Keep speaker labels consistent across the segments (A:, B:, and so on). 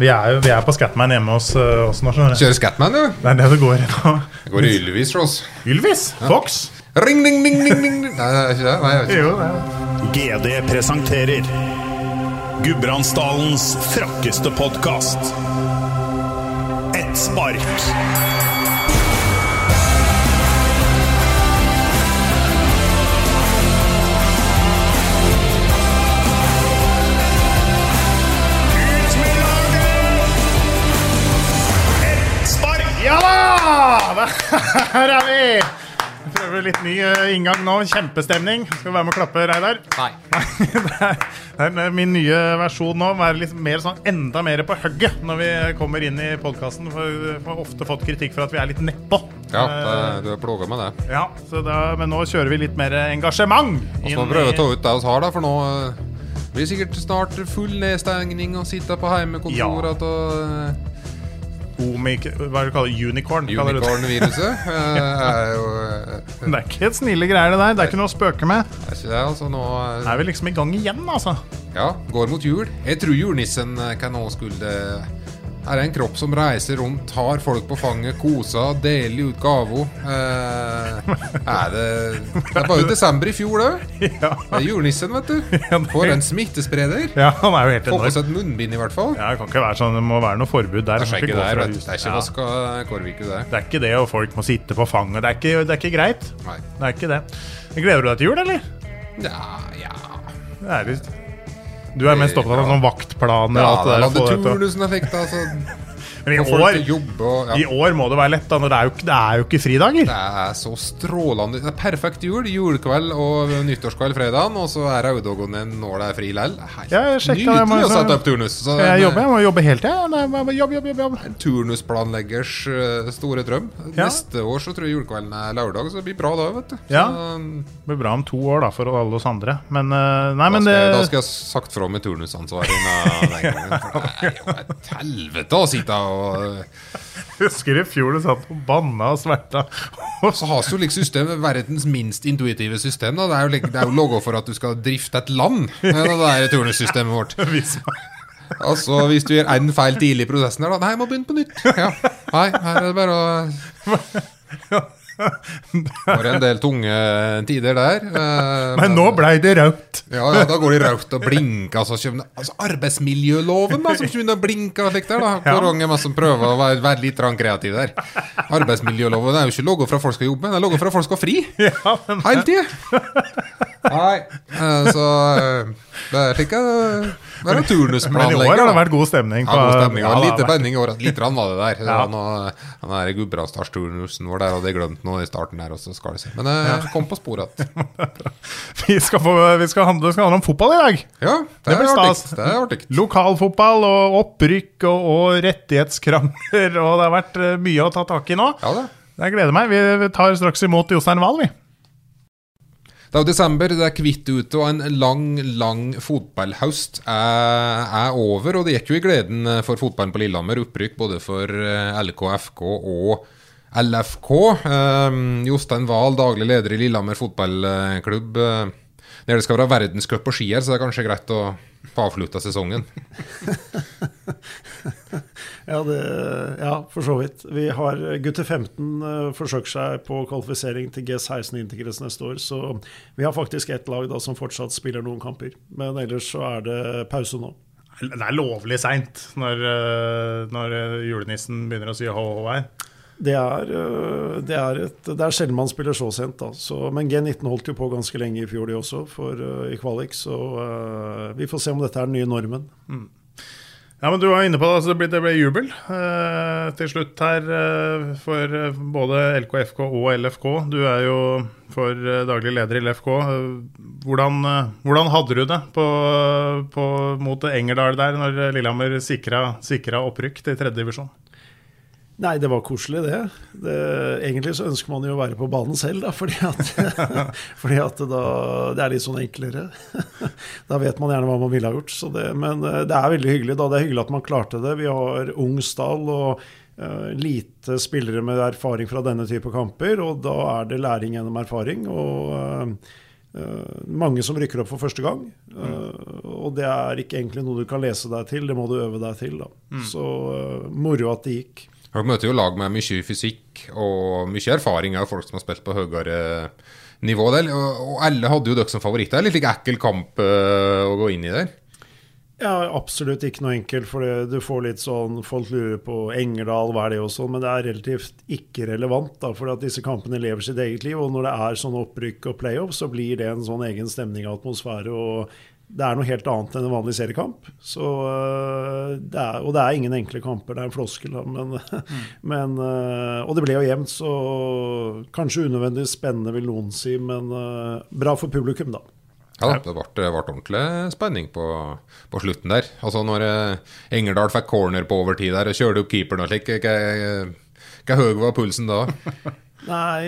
A: Vi er jo vi er på Scatman hjemme hos uh, oss nå. skjønner du.
B: Kjører Scatman, du.
A: Det er det det går i nå.
B: Det går i Ylvis for oss.
A: Ylvis? Fox?
B: Ring, ding, ding, ding, ding. Nei, det er ikke det. Nei, jeg vet ikke.
A: Jo, det er det.
C: GD presenterer Gudbrandsdalens frakkeste podkast. Ett spark.
A: Da! Her er vi! Vi prøver litt ny eh, inngang nå. Kjempestemning. Skal du være med og klappe, Reidar?
B: Nei.
A: det er, det er min nye versjon nå. Være litt mer sånn, enda mer på hugget når vi kommer inn i podkasten. Vi har ofte fått kritikk for at vi er litt nedpå.
B: Ja,
A: Eh,
B: det, du er plaga med det.
A: ja, så da, men nå kjører vi litt mer engasjement.
B: Vi
A: så
B: må prøve å ta ut det vi har, da, for nå eh, blir det sikkert snart full nedstengning og sitte på heimekontoret og
A: Unicorn? det.
B: Unicorn-viruset er
A: Det er ikke et snille greier, det der. Det er ikke noe å spøke med.
B: Er ikke det, altså. Nå eh,
A: Er vi liksom i gang igjen, altså?
B: Ja, går mot jul. Jeg tror julenissen eh, kan nå skulle Her er en kropp som reiser rundt, tar folk på fanget, koser, deler ut gaver. Eh, er det Det var jo desember i fjor, det.
A: Ja.
B: Det er julenissen, vet du. For en smittespreder.
A: ja, han er jo helt
B: Få på seg et munnbind, i hvert fall.
A: Ja, det kan ikke være sånn, det må være noe forbud der.
B: Det er ikke der. Det er ikke
A: Ja.
B: vaska Kårviku, det.
A: Det er ikke det, og folk må sitte på fanget. Det er ikke, det er ikke greit.
B: Nei.
A: Det er ikke det. Gleder du deg til jul, eller?
B: Ja, ja.
A: Det er litt... Du er mest opptatt av sånn vaktplaner og
B: Ja,
A: alt det der.
B: hadde
A: få det
B: jeg
A: Men i år,
B: jobbe, ja.
A: i år må det være lett, da. Når det er jo, det er jo ikke fridager.
B: Det er så strålende. Det er perfekt jul. Julekveld og nyttårskveld fredagen, og så er Raudogon en når det er fri lell. Helt
A: jeg
B: Nydelig å sette opp turnus. Så
A: jeg
B: en,
A: jobbe? Jeg må jobbe er bare Jobb, jobb, jobb.
B: Turnusplanleggers eh, store drøm.
A: Ja.
B: Neste år så tror jeg julekvelden er lørdag, så det blir bra da, vet du.
A: Ja. Det blir bra om to år, da, for alle oss andre. Men nei, men da,
B: skal,
A: det
B: jeg- da skal jeg sagt fra med turnusansvaret helvete å sitte og
A: Husker i fjor du satt og banna og sverta.
B: Så har jo liksom system, verdens minst intuitive system. Da. Det er jo, det er jo logo for at du skal drifte et land. Det er det der turnussystemet vårt. Altså, Hvis du gjør én feil tidlig i prosessen, her, da Nei, jeg må begynne på nytt. Ja. Nei, her er det bare å Var en del tunge tider der. Men,
A: Men nå blei det rødt.
B: ja, ja, da går de rødt og blinker. Altså, altså Arbeidsmiljøloven da, som begynner å blinke slik der. da Hvor mange er som prøver å være, være litt kreativ der. Arbeidsmiljøloven er jo ikke logo for at folk skal jobbe, den er logo for at folk skal fri.
A: Ja, men
B: Hele tida. Nei. eh, Så eh, det er slik eh, det er en
A: Men i år har det vært god stemning.
B: Ja, god stemning.
A: Ja, det
B: lite spenning i år. Litt rann var det der. Det
A: Ja.
B: var noe, den Gudbrandsdalsturnusen vår der hadde jeg glemt noe i starten der. også, skal det si. Men jeg kom på sporet igjen.
A: Vi skal, få, vi skal handle, det skal handle om fotball i dag.
B: Ja, det,
A: Det blir stas.
B: Det er artig.
A: Lokalfotball og opprykk og, og rettighetskrangler. Og det har vært eh, mye å ta tak i nå.
B: Ja det.
A: Jeg gleder meg. Vi tar straks imot Jostein Wahl, vi.
B: Det er jo desember, det er kvitt ute, og en lang, lang fotballhøst er, er over. Og det gikk jo i gleden for fotballen på Lillehammer. Opprykk både for eh, LK, FK og LFK. Um, Jostein Wahl, daglig leder i Lillehammer fotballklubb. Når det skal være verdenscup på skier, så det er kanskje greit å få avslutta sesongen.
D: Ja, det, ja, for så vidt. Vi har Gutter 15 uh, forsøker seg på kvalifisering til G16 Integres neste år, så vi har faktisk ett lag da som fortsatt spiller noen kamper. Men ellers så er det pause nå.
A: Det er lovlig seint når, eh, når julenissen begynner å si hå-hå her.
D: Det er, uh, det er, et, det er sjelden man spiller så sent, da. Så, men G19 holdt jo på ganske lenge i fjor, de også, for, uh, i kvalik. Så uh, vi får se om dette er den nye normen.
A: Ja, men Du var inne på det, altså det ble, det ble jubel eh, til slutt her eh, for både LKFK og LFK. Du er jo for daglig leder i LFK. Hvordan, hvordan hadde du det på, på, mot Engerdal der, når Lillehammer sikra, sikra opprykk til tredje divisjon?
D: Nei, det var koselig, det. det. Egentlig så ønsker man jo å være på banen selv, da, fordi at, fordi at da, det er litt sånn enklere. Da vet man gjerne hva man ville ha gjort. Så det, men eh, det er veldig hyggelig. da, Det er hyggelig at man klarte det. Vi har ung stall og uh, lite spillere med erfaring fra denne type kamper, og da er det læring gjennom erfaring. og... Uh, Uh, mange som rykker opp for første gang. Uh, og det er ikke egentlig noe du kan lese deg til, det må du øve deg til. Mm. Så uh, moro at det gikk.
B: Dere møter jo lag med mye fysikk og mye erfaring av folk som har spilt på høyere nivå. Der, og alle hadde jo dere som favoritter. Litt like ekkel kamp å gå inn i der.
D: Ja, absolutt ikke noe enkelt. For du får litt sånn Folk lurer på Engerdal, hva er det og sånn. Men det er relativt ikke relevant. da, For at disse kampene lever sitt eget liv. Og når det er sånn opprykk og playoff, så blir det en sånn egen stemning og atmosfære. og det er noe helt annet enn en vanlig seriekamp. Så, det er, og det er ingen enkle kamper, det er en floskel. Men, mm. men, og det ble jo jevnt, så kanskje unødvendig spennende, vil noen si. Men bra for publikum, da.
B: Ja, det ble, ble ordentlig spenning på, på, slutten der. Altså Når Engerdal fikk corner på overtid der og kjørte opp keeperen og slik, hva høy var pulsen da?
D: Nei,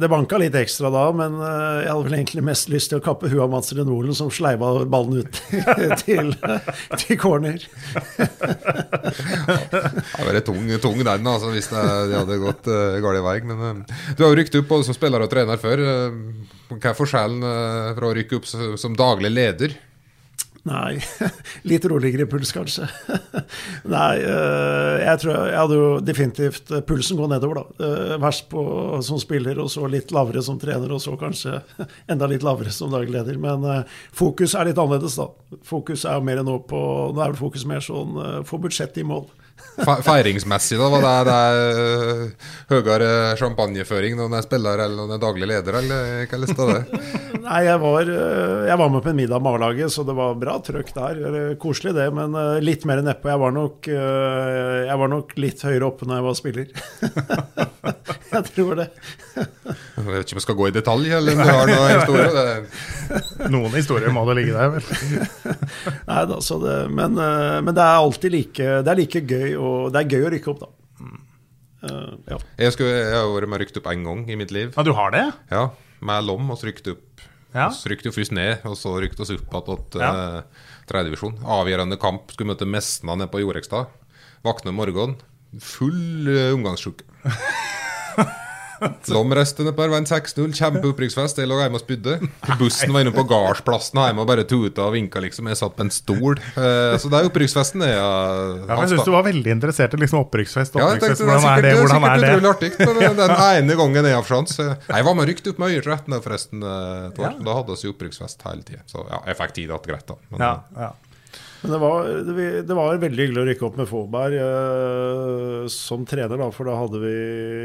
D: det banka litt ekstra da, men jeg hadde vel egentlig mest lyst til å kappe huet av Mats Renolen, som sleiva ballen ut til, til corner.
B: det var tung, tung den, altså, hvis det, de hadde gått uh, gal vei. Men uh, du har jo rykket opp både som spiller og trener før. Hva er forskjellen fra å rykke opp som daglig leder?
D: Nei, litt roligere puls, kanskje. Nei, jeg tror jeg hadde jo definitivt Pulsen gå nedover, da. Verst på, som spiller, og så litt lavere som trener, og så kanskje enda litt lavere som daglig leder. Men fokus er litt annerledes, da. Fokus er jo mer nå på Nå er vel fokus mer sånn få budsjettet i mål.
B: Feiringsmessig, da? Var det, det høyere champagneføring når man er spiller eller når man er daglig leder, eller hva lista det?
D: Nei, jeg var, jeg var, med på en middag med A-laget, så det var bra trøkk der. Koselig det, men litt mer nedpå. Jeg, var nok, jeg var nok litt høyere oppe når jeg var spiller. jeg tror det.
B: Jeg vet ikke om jeg skal gå i detalj, eller om du har noen historier?
A: Noen historier må det ligge der, vel.
D: Nei da, det, men, men, det er alltid like, det er like gøy, og det er gøy å rykke opp, da.
B: Uh, ja. jeg, skulle, jeg har vært med rykt opp én gang i mitt liv.
A: Ja, Du har det?
B: Ja, med Lom. Og så rykte opp ja. Vi rykket jo først ned, og så rykte oss opp igjen til ja. uh, tredjedivisjon. Avgjørende kamp. Skulle møte Mesna nede på Jorekstad. Våkne om morgenen. Full uh, omgangssjuke. Lomrestene på vant 6-0. Kjempeopprykksfest. Jeg lå hjemme og spydde. Bussen var inne på gardsplassen hjemme og bare tuta og vinka, liksom. Jeg satt på en stol. Uh, så det er opprykksfesten, det. Ja,
A: ja, jeg syns du var veldig interessert i liksom opprykksfest.
B: Ja, tenkte, hvordan er det? Hvordan er det? Utrolig artig. Men den ene gangen jeg har sjans Jeg var med rykt opp med Øyertretten forresten. Ja. Da hadde vi opprykksfest hele tida. Så ja, jeg fikk tid igjen, greit, da. Men,
D: ja, ja. Men det var, det, var, veldig hyggelig å rykke opp med Fåberg eh, som trener, da. For da hadde vi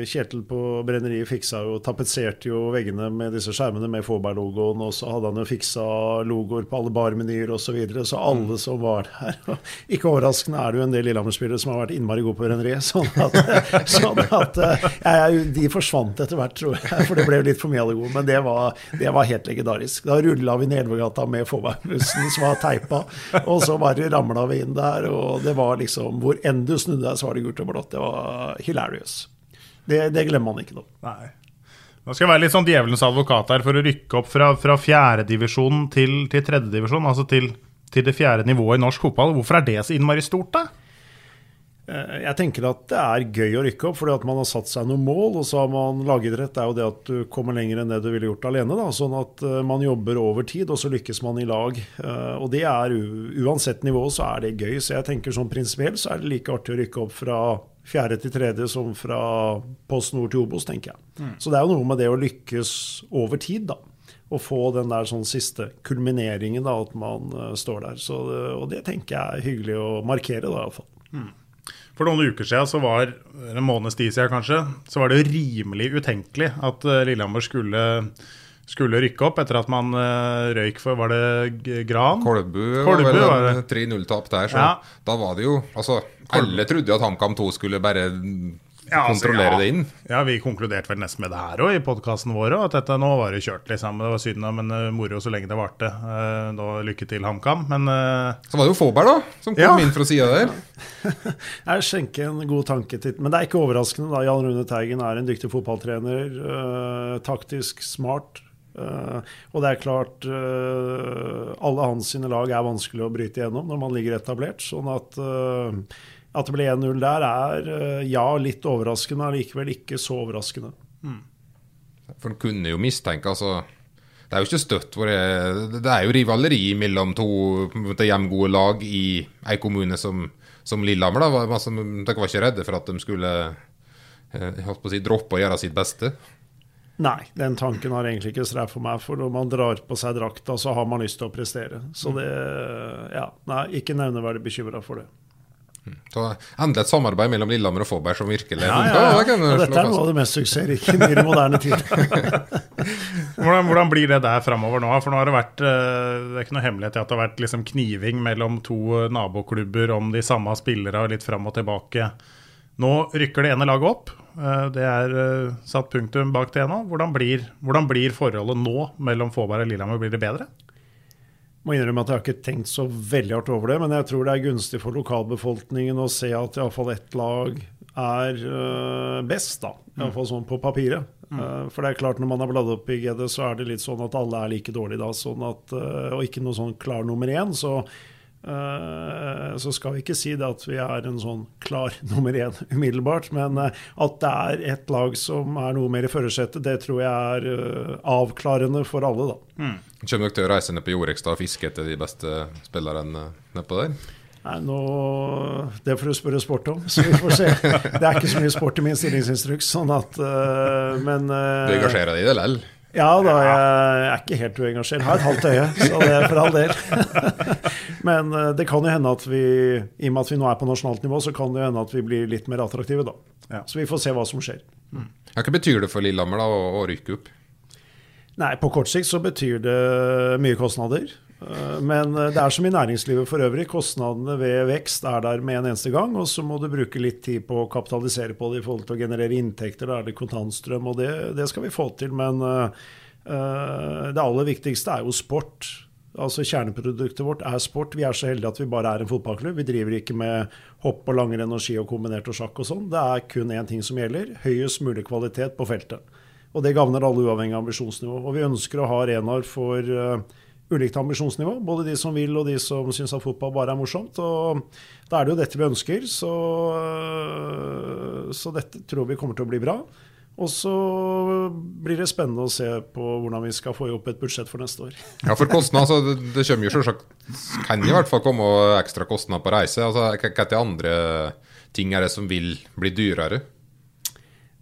D: Kjetil på brenneriet fiksa jo tapetserte jo veggene med disse skjermene med Fåberg-logoen. Og så hadde han jo fiksa logoer på alle barmenyer osv. Så, videre, så alle som var der Ikke overraskende er det jo en del Lillehammer-spillere som har vært innmari gode på brenneriet. Sånn at, sånn at ja, De forsvant etter hvert, tror jeg. For det ble jo litt for mye av det gode. Men det var, det var helt legendarisk. Da rulla vi Nedvågata med Fåberg-bussen som var teipa. Og så bare ramla vi inn der, og det var liksom Hvor enn du snudde deg, så var det gult og blått. Det var hilarious. Det, det glemmer man ikke nå.
A: Nei. Nå skal jeg være litt sånn djevelens advokat her for å rykke opp fra, fra fjerdedivisjon til, til tredjedivisjon, altså til, til det fjerde nivået i norsk fotball. Hvorfor er det så innmari stort, da?
D: Eh, jeg tenker at det er gøy å rykke opp, fordi at man har satt seg noen mål. Og så har man lagidrett det er jo det at du kommer lenger enn det du ville gjort alene. Da. Sånn at eh, man jobber over tid, og så lykkes man i lag. Eh, og det er uansett nivå så er det gøy. Så jeg tenker sånn prinsipielt så er det like artig å rykke opp fra fjerde til tredje som fra Post Nord til Obos, tenker jeg. Mm. Så det er jo noe med det å lykkes over tid, da. Å få den der sånn siste kulmineringen, da, at man står der. Så, og det tenker jeg er hyggelig å markere, da iallfall. Mm.
A: For noen uker siden, så var en måneds tid siden kanskje, så var det rimelig utenkelig at eh, Lillehammer skulle, skulle rykke opp etter at man eh, røyk for Var det Gran?
B: Kolbu,
A: Kolbu
B: var vel
A: det.
B: 3-0-tap der, så
A: Ja.
B: da var det jo Altså, alle trodde jo at HamKam 2 skulle bare
A: Ja, altså,
B: kontrollere
A: ja.
B: det inn.
A: Ja, vi konkluderte vel nesten med det her òg i podkasten vår, at dette nå var det kjørt, liksom. Det var synd, men uh, moro så lenge det varte. Uh, da lykke til, HamKam. Men uh,
B: Så var det jo Fåberg, da, som kom
A: Ja.
B: inn fra sida der.
D: Jeg skjenker en god tanke til Men det er ikke overraskende. da Jan Rune Teigen er en dyktig fotballtrener. taktisk smart. Uh, og det er klart uh, Alle hans sine lag er vanskelig å bryte igjennom når man ligger etablert. Sånn at øh, at det ble 1-0 der, er øh, ja, litt overraskende, men allikevel ikke så overraskende.
B: For en kunne jo mistenke, altså Det er jo ikke støtt hvor det, det er jo rivaleri mellom to hjemgode lag i ei kommune som, som Lillehammer. da Var- altså, Dere var ikke redde for at de skulle eh, holdt på å si, droppe å gjøre sitt beste?
D: Nei, den tanken har egentlig ikke streif for meg. For når man drar på seg drakta, så har man lyst til å prestere. Så det Ja, nei, ikke nevneverdig bekymra for det.
B: Så Endelig et samarbeid mellom Lillehammer og Fåberg som virkelig
A: Ja, ja,
B: funka,
A: ja.
B: det
D: Og dette er noe av det mest suksessrike i den moderne tid.
A: hvordan, hvordan blir det der framover nå? For nå har det vært eh, Det er ikke noe hemmelighet i at det har vært liksom kniving mellom to naboklubber om de samme spillere og litt fram og tilbake. Nå rykker det ene laget opp. Eh, Det er eh, satt punktum bak det nå. Hvordan blir, hvordan blir forholdet nå mellom Fåberg og Lillehammer? Blir det bedre?
D: Må innrømme at jeg har ikke tenkt så veldig hardt over det, men jeg tror det er gunstig for lokalbefolkningen å se at iallfall ett lag er øh, best, da. Iallfall sånn på papiret. Eh, for det er klart, når man har bladd opp i GD, så er det litt sånn at alle er like dårlige da. Sånn at, øh, og ikke noe sånn klar nummer én. Så, øh, så skal vi ikke si det at vi er en sånn klar nummer én umiddelbart. Men at det er et lag som er noe mer i førersetet, det tror jeg er avklarende for alle, da.
B: Kommer dere til å reise ned på Jorekstad og fiske etter de beste spillerne nedpå der?
D: Nei, nå, Det får du spørre sport om, så vi får se. Det er ikke så mye sport i min stillingsinstruks. sånn at, øh, men øh,
B: Du engasjerer deg i det lell?
D: Ja da, jeg er ikke helt uengasjert. Har et halvt øye, så det er for all del. Men øh, det kan jo hende at vi, i og med at vi nå er på nasjonalt nivå, så kan det jo hende at vi blir litt mer attraktive, da.
A: Ja.
D: Så vi får se hva som skjer.
B: Ja, hva betyr det for Lillehammer da, å, å rykke opp?
D: Nei, på kort sikt så betyr det mye kostnader. Eh, Men det er som i næringslivet for øvrig. Kostnadene ved vekst er der med en eneste gang, og så må du bruke litt tid på å kapitalisere på det i forhold til å generere inntekter. Da er det kontantstrøm, og det, det skal vi få til. Men eh, eh, det aller viktigste er jo sport. Altså Kjerneproduktet vårt er sport. Vi er så heldige at vi bare er en fotballklubb. Vi driver ikke med hopp og langrenn og ski og kombinert og sjakk og sånn. Det er kun én ting som gjelder. Høyest mulig kvalitet på feltet. Og det gagner alle uavhengig av ambisjonsnivå. Og vi ønsker å ha arenaer for uh, ulikt ambisjonsnivå. Både de som vil og de som syns at fotball bare er morsomt. Og da er det jo dette vi ønsker. Så, uh, så dette tror vi kommer til å bli bra. Og så blir det spennende å se på hvordan vi skal få opp et budsjett for neste år.
B: Ja, for kostnad, altså, det, det kommer jo selvsagt Kan i hvert fall komme ekstra kostnader på reise. Altså, hva er det andre ting er det som vil bli dyrere?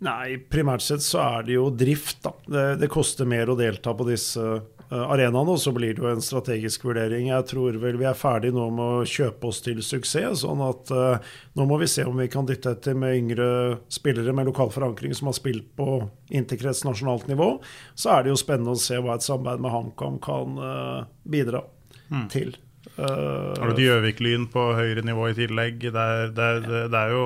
D: Nei, primært sett så er det jo drift, da. Det, det koster mer å delta på disse eh, arenaene, og så blir det jo en strategisk vurdering. Jeg tror vel vi er ferdig nå med å kjøpe oss til suksess, sånn at uh, nå må vi se om vi kan dytte etter med yngre spillere med lokal forankring som har spilt på interkrets nasjonalt nivå. Så er det jo spennende å se hva et samarbeid med HamKam kan uh, bidra til. Uh,
A: Har du Gjøvik-Lyn på høyere nivå i tillegg? Det er, det, er, det er jo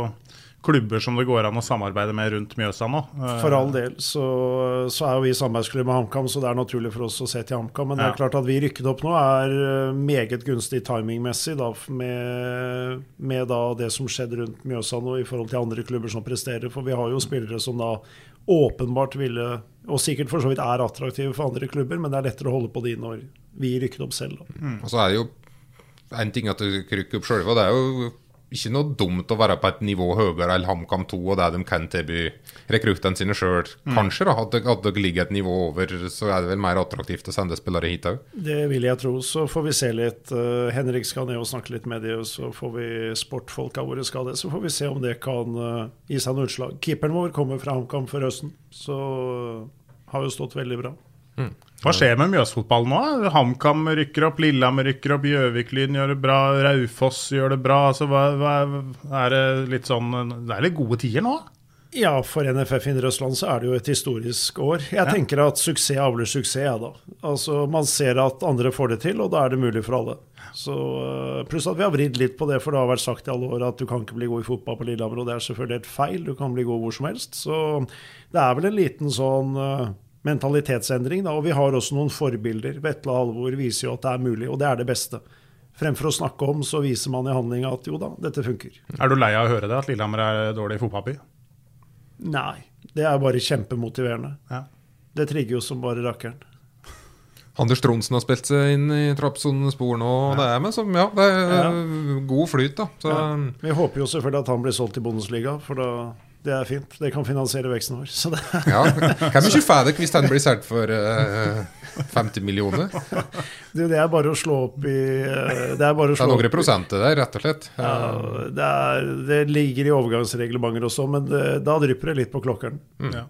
A: klubber som det går an å samarbeide med rundt Mjøsa nå. Eh,
D: For all del så, så er jo vi samarbeidsklubb med HamKam, så det er naturlig for oss å se til HamKam. Men det
A: Ja.
D: er klart at vi rykket opp nå er eh, meget gunstig timingmessig da, med, med da det som skjedde rundt Mjøsa nå i forhold til andre klubber som presterer. For vi har jo spillere som da åpenbart ville, og sikkert for så vidt er attraktive for andre klubber, men det er lettere å holde på de når vi rykket opp selv. Da.
B: Og så er det jo en ting at du rykker opp sjøl, og det er jo ikke noe dumt å være på et nivå høyere enn HamKam 2 og det de kan tilby rekruttene sine sjøl. Kanskje da, at dere ligger et nivå over, så er det vel mer attraktivt å sende spillere hit òg.
D: Det vil jeg tro. Så får vi se litt. Eh, Henrik skal ned og snakke litt med dem, så får vi sportfolka våre skal det. Så får vi se om det kan eh, gi seg noe utslag. Keeperen vår kommer fra HamKam for høsten, så har jo stått veldig bra.
A: Hva skjer med Mjøsfotballen nå? HamKam rykker opp, Lillehammer rykker opp, Gjøvik-Lyn gjør det bra, Raufoss gjør det bra. Altså, hva, hva, er det litt sånn Det er litt gode tider nå?
D: Ja, for NFF Indre Østland så er det jo et historisk år. Jeg tenker at suksess avler suksess, ja, da. Altså, Man ser at andre får det til, og da er det mulig for alle. Så, øh, Pluss at vi har vridd litt på det, for det har vært sagt i alle år at du kan ikke bli god i fotball på Lillehammer, og det er selvfølgelig helt feil. Du kan bli god hvor som helst. Så det er vel en liten sånn øh, mentalitetsendring, da. Og vi har også noen forbilder. Vetle og Halvor viser jo at det er mulig, og det er det beste. Fremfor å snakke om, så viser man i handling at jo da, dette funker.
A: Er du lei av å høre det, at Lillehammer er dårlig fotballby?
D: Nei, det er bare kjempemotiverende.
A: Ja.
D: Det trigger jo som bare rakkeren.
B: Anders Tronsen har spilt seg inn i Trappsons spor nå. og Det er med som, ja, det er god flyt, da. Så,
D: Ja. Vi håper jo selvfølgelig at han blir solgt til Bundesliga, for da, det er fint. Det kan finansiere veksten vår. Så det,
B: ja. Hvem mye får dere hvis den blir solgt for uh, 50 millioner?
D: det, det er bare å slå opp i eh, Det er bare å
B: Det er noen prosenter der, rett og slett.
D: Ja, det, er, det ligger i overgangsreglementer også, men det, da drypper det litt på klokkeren.
A: Ja.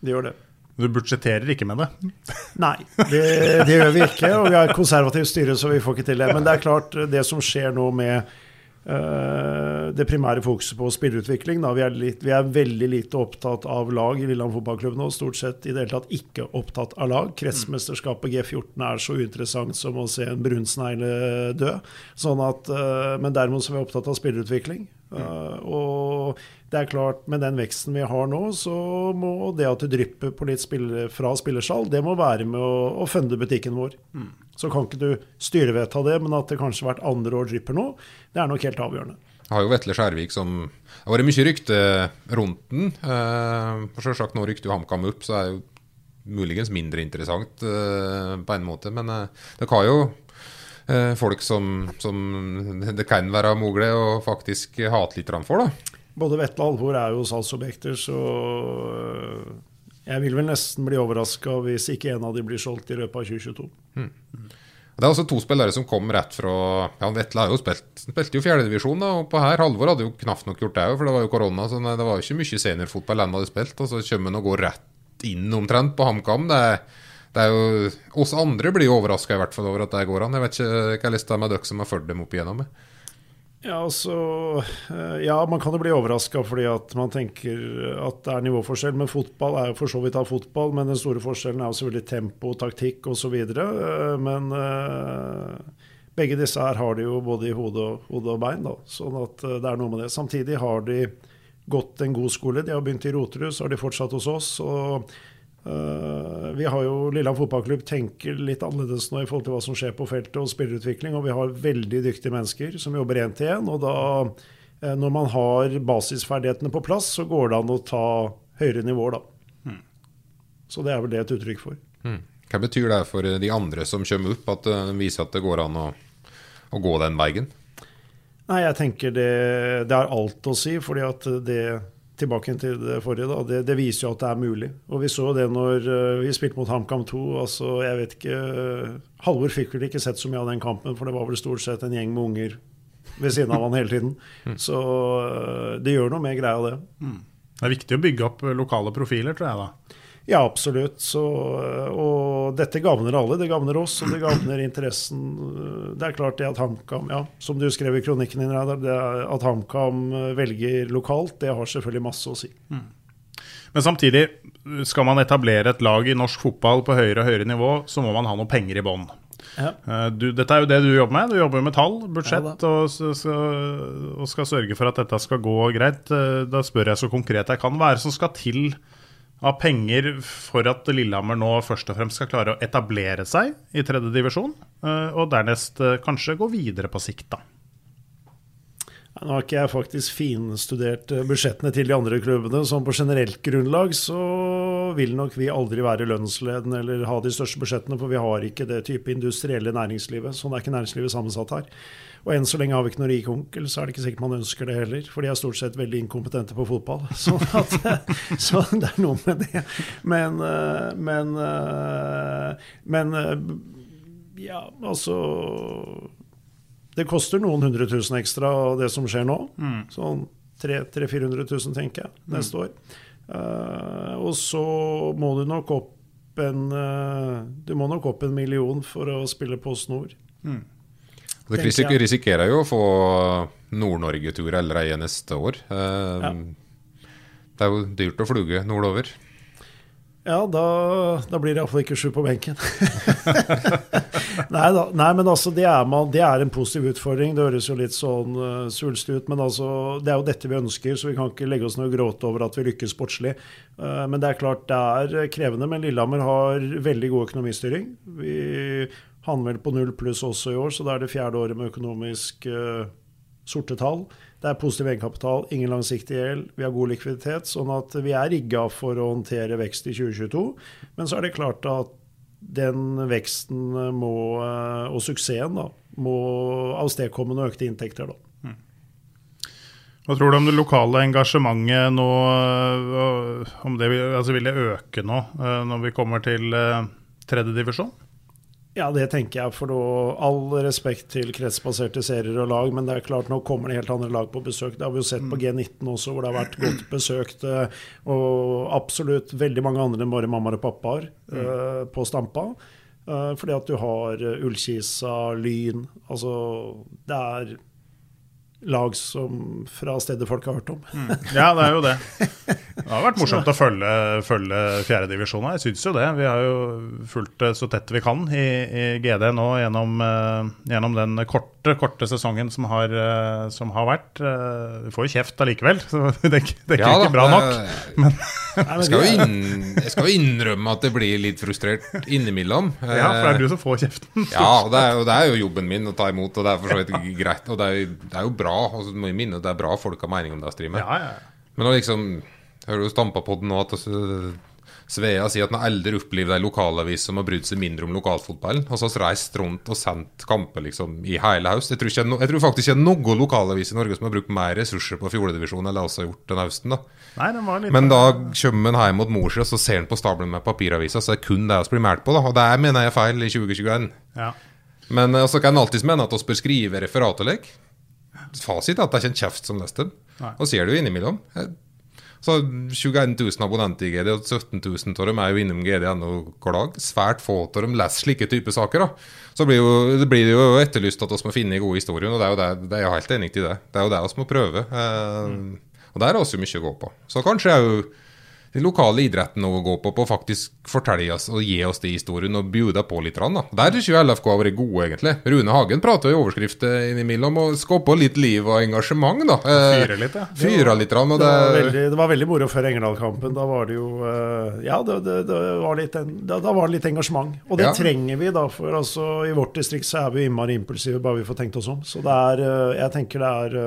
D: Det gjør det.
A: Du budsjetterer ikke med det?
D: Nei, det, det gjør vi ikke. Og vi har et konservativt styre, så vi får ikke til det. Men det er klart, det som skjer nå med eh, det primære fokuset på spillerutvikling vi, vi er veldig lite opptatt av lag i Lillehammer fotballklubb nå. Stort sett i det hele tatt ikke opptatt av lag. Kretsmesterskapet G14 er så uinteressant som å se en brunsnegle dø. Sånn at, eh, men derimot så er vi opptatt av spillerutvikling. Mm. og det er klart, med den veksten vi har nå, så må det at det drypper på litt spiller, fra spillersalg, det må være med å, å funde butikken vår. Så kan ikke du styrevedta det, men at det kanskje hvert andre år drypper nå, det er nok helt avgjørende.
B: Jeg har jo Vetle Skjærvik som Det har vært mye rykte rundt den. Eh, og Selvsagt nå rykter jo HamKam opp, så er det jo muligens mindre interessant eh, på en måte. Men eh, det kan jo eh, folk som, som det kan være mulig å faktisk hate litt for, da.
D: Både Vetle og Alvor er jo salgsobjekter, så jeg vil vel nesten bli overraska hvis ikke en av de blir solgt i løpet av 2022.
B: Det er altså to spillere som kom rett fra ja, Vetle har jo spilt, spilte jo fjerdedivisjon og på her. Halvor hadde jo knapt nok gjort det òg, for det var jo korona. Så det var jo ikke mye seniorfotball han hadde spilt. Og så kommer han og går rett inn omtrent på HamKam. Det, det er jo Oss andre blir jo overraska i hvert fall over at det går an. Jeg vet ikke hva lista med dere som har fulgt dem opp igjennom.
D: Ja, altså øh, Ja, man kan jo bli overraska fordi at man tenker at det er nivåforskjell. Men fotball er jo for så vidt av fotball, men den store forskjellen er jo selvfølgelig tempo, taktikk osv. Men øh, begge disse her har de jo både i hode og, hode og bein, da. Sånn at det er noe med det. Samtidig har de gått en god skole. De har begynt i Roterud, så har de fortsatt hos oss. og vi har jo Lillehammer fotballklubb tenker litt annerledes nå i forhold til hva som skjer på feltet og spillerutvikling, og vi har veldig dyktige mennesker som jobber én til én. Og da, eh, når man har basisferdighetene på plass, så går det an å ta høyere nivåer, da. Så det er vel det et uttrykk for.
B: Hva betyr det for de andre som kommer opp, at det viser at det går an å, å gå den veien?
D: Nei, jeg tenker det, det har alt å si, fordi at det Tilbake til det forrige, da. Det, det viser jo at det er mulig. Og vi så det når eh, vi spilte mot HamKam 2. altså jeg vet ikke, Halvor fikk vel ikke sett så mye av den kampen, for det var vel stort sett en gjeng med unger ved siden av han hele tiden. Så eh, det gjør noe med greia, det.
A: Det er viktig å bygge opp lokale profiler, tror jeg da.
D: Ja, absolutt. Så, og dette gagner alle. Det gagner oss, og det gagner interessen. Det er klart det at HamKam, ja, som du skrev i kronikken din, Reidar, at HamKam velger lokalt, det har selvfølgelig masse å si.
A: Men samtidig, skal man etablere et lag i norsk fotball på høyere og høyere nivå, så må man ha noe penger i bånn.
D: Ja.
A: Eh, Dette er jo det du jobber med. Du jobber med tall, budsjett,
D: Ja
A: og, skal, og skal sørge for at dette skal gå greit. Eh, Da spør jeg så konkret jeg kan. Hva er det som skal til av penger for at Lillehammer nå først og fremst skal klare å etablere seg i tredje divisjon, eh, og dernest eh, kanskje gå videre på sikt, da?
D: Nå har ikke jeg faktisk finstudert eh, budsjettene til de andre klubbene. Sånn på generelt grunnlag så vil nok vi aldri være lønnsledende eller ha de største budsjettene, for vi har ikke det type industrielle næringslivet. Sånn er ikke næringslivet sammensatt her. Og enn så lenge har vi ikke noen rik onkel, så er det ikke sikkert man ønsker det heller. For de er stort sett veldig inkompetente på fotball. Så, at, så det er noe med det. Men, eh, men, eh, men eh, ja, altså det koster noen hundre tusen ekstra av det som skjer nå. Sånn 300 400 000, tenker jeg, neste år. Og så må du nok opp en Du må nok opp en million for å spille på Snor.
B: Dere risik risikerer jo å få Nord-Norge-tur allerede neste år. Eh, Det er jo dyrt å fluge nordover.
D: Ja, da, da blir det iallfall ikke sju på benken. nei, da, nei, men altså, det er, man, det er, en positiv utfordring. Det høres jo litt sånn uh, svulstig ut, men altså, det er jo dette vi ønsker, så vi kan ikke legge oss ned og gråte over at vi lykkes sportslig. Uh, men det er klart det er krevende. Men Lillehammer har veldig god økonomistyring. Vi handler på null pluss også i år, så da er det fjerde året med økonomisk uh, sorte tall. Det er positiv egenkapital, ingen langsiktig gjeld, vi har god likviditet. Sånn at vi er rigga for å håndtere vekst i 2022. Men så er det klart at den veksten må, og suksessen da, må avstedkomme noen økte inntekter. da.
A: Mm. Hva tror du om det lokale engasjementet nå? Om det vil, altså vil det øke nå når vi kommer til tredjedivisjon?
D: Ja, det tenker jeg. For noe, all respekt til kretsbaserte serier og lag, men det er klart nå kommer det helt andre lag på besøk. Det har vi jo sett på mm. G19 også, hvor det har vært godt besøkt. Eh, og absolutt veldig mange andre enn bare mammaer og pappaer mm. på Stampa. Uh, fordi at du har Ullkisa, Lyn Altså, det er lag som fra steder folk har hørt om.
A: Mm. Ja, det er jo det. Det har vært morsomt å følge, følge fjerdedivisjon. Jeg syns jo det. Vi har jo fulgt det så tett vi kan i, i GD nå gjennom, uh, gjennom, den korte, korte sesongen som har, uh, som har vært. Uh, vi får jo kjeft allikevel, så det, det er ja, ikke bra nok. Men,
B: jeg, skal jo inn, jeg skal jo innrømme at det blir litt frustrert innimellom.
A: Ja, for det er du som får kjeften.
B: Ja, det er, det er jo jobben min å ta imot, og det er for så vidt greit. Og det er, det er jo bra bra. Og du må minne at det er bra folk har mening om det streamet.
A: Ja, ja.
B: Men nå liksom Hører du stampa på den nå at Svea sier at han aldri opplevd ei lokalavis som har brydd seg mindre om lokalfotballen. Og så har reist rundt og sendt kamper liksom i hele høst. Jeg tror, ikke, jeg tror faktisk ikke noen lokalavis i Norge som har brukt mer ressurser på fjordedivisjonen enn det også har gjort den høsten. da.
A: Nei, den var litt
B: Men da kommer han hjem mot mor si, og så ser han på stabelen med papiravisa, så det er kun det vi blir målt på. da. Og det mener jeg er feil i 2021.
A: Ja.
B: Men så altså, kan en alltids mene at vi bør skrive referat og lek fasit at det er ikke en kjeft som leser dem. Og ser du innimellom. Så 21 000 abonnenter i GD, og 17 000 av dem er jo innom GD.no hver dag. Svært få av dem leser slike typer saker. da. Så blir jo, det blir jo etterlyst at vi må finne gode historier, og det er jo det, det er jeg helt enig i det. Det er jo det vi må prøve. Eh, mm. Og der er vi mye å gå på. Så kanskje er jo den lokale idretten å gå på, på faktisk fortelle oss og gi oss de historiene og bjuda på litt. Da. Der syns jo LFK har vært gode, egentlig. Rune Hagen prater i overskrifter innimellom og skaper litt liv og engasjement. da.
A: Eh, Fyre litt, ja.
B: Fyra litt,
D: det, det, var veldig, det var veldig moro før Engerdal-kampen. Da var det jo eh, Ja, det, det var litt, da, da, var det litt engasjement. Og det ja. trenger vi, da. For altså, i vårt distrikt så er vi innmari impulsive bare vi får tenkt oss om. Så det er eh, Jeg tenker det er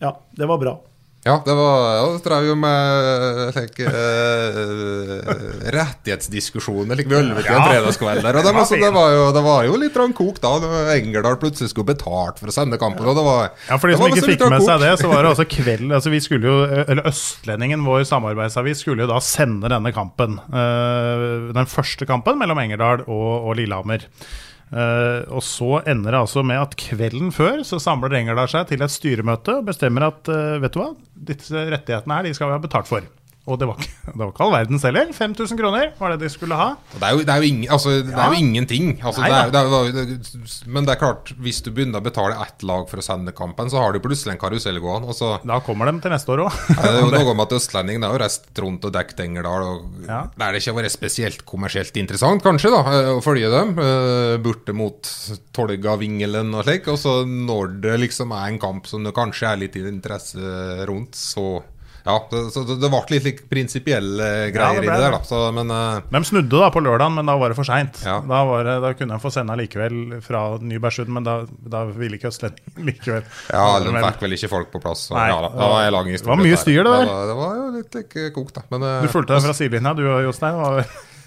D: Ja, det var bra.
B: Ja, det var ja, det drev jo med like, uh, rettighetsdiskusjoner like, vi ølvet ja. en fredagskveld der. Og det, altså, det, var jo, det var jo litt kok da Engerdal plutselig skulle betalt for å sende kampen. Og det var,
A: ja, For de som ikke fikk med seg det, så var det altså kveld altså vi skulle jo, eller Østlendingen, vår samarbeidsavis, skulle jo da sende denne kampen. Uh, den første kampen mellom Engerdal og, og Lillehammer. Uh, og så ender det altså med at kvelden før så samler Engerdal seg til et styremøte og bestemmer at uh, vet du hva, disse rettighetene her de skal vi ha betalt for. Og det var, det var ikke all verdens heller. 5000 kroner var det de skulle ha.
B: Det er jo, det er jo, ingen, altså, det er jo ingenting. Altså, er, men det er klart, hvis du begynner å betale ett lag for å sende kampen, så har du plutselig en karusell gående. Så,
A: da kommer de til neste år òg.
B: det er jo noe med at østlendingen har reist rundt og dekket Engerdal. Og ja. Der det ikke har vært spesielt kommersielt interessant, kanskje, da, eh, å følge dem. Uh, borte mot Tolga-Vingelen og slik. Og så når det liksom er en kamp som det kanskje er litt interesse rundt, så ja, det, så det, det ble litt, litt prinsipielle greier ja, det i det der, da. Så, men, uh,
A: de snudde da på lørdagen, men da var det for seint. Ja. Da, da, kunne de få sende likevel fra Nybergsund, men da, da ville ikke Østlendingen likevel.
B: Ja, de fikk vel ikke folk på plass. Så, Nei, ja, da, det var en lang
A: historie. Det var mye styr, det der.
B: Det var, jo litt ikke kokt, da. Men,
A: uh, du fulgte deg fra sidelinja, du og Jostein?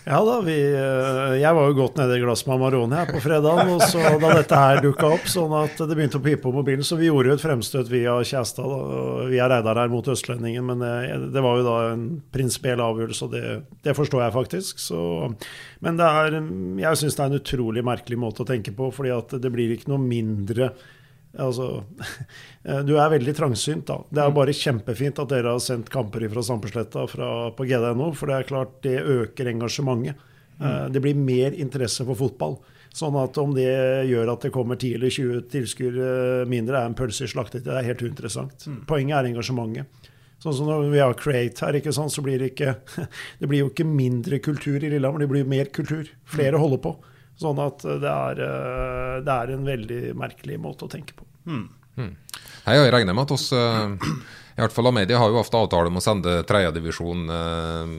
D: Ja da, vi, eh, jeg var jo godt nede i glass med Amarone her på fredagen, og så da dette her dukka opp, sånn at det begynte å pipe på mobilen. Så vi gjorde jo et fremstøt via Kjæstad, via Reidar her mot Østlendingen. Men det, eh, det, var jo da en prinsipiell avgjørelse, og det, det, forstår jeg faktisk. Så, men det er, jeg syns det er en utrolig merkelig måte å tenke på, fordi at det blir ikke noe mindre Altså, du er veldig trangsynt, da. Det er bare kjempefint at dere har sendt kamper fra Stampesletta på GD.no, for det er klart det øker engasjementet. Mm. Det blir mer interesse for fotball. Sånn at om det gjør at det kommer 10 eller 20 tilskuere mindre, er en pølse i slaktet, det er helt uinteressant. Mm. Poenget er engasjementet. Sånn som når vi har Create her, ikke sant, så blir det ikke Det blir jo ikke mindre kultur i Lillehammer, det blir mer kultur. Flere holder på. Sånn at det er, eh, det er en veldig merkelig måte å tenke på.
B: Mm. Jeg regner med at oss, eh, i hvert fall av media, har jo ofte avtale om å sende tredjedivisjon eh,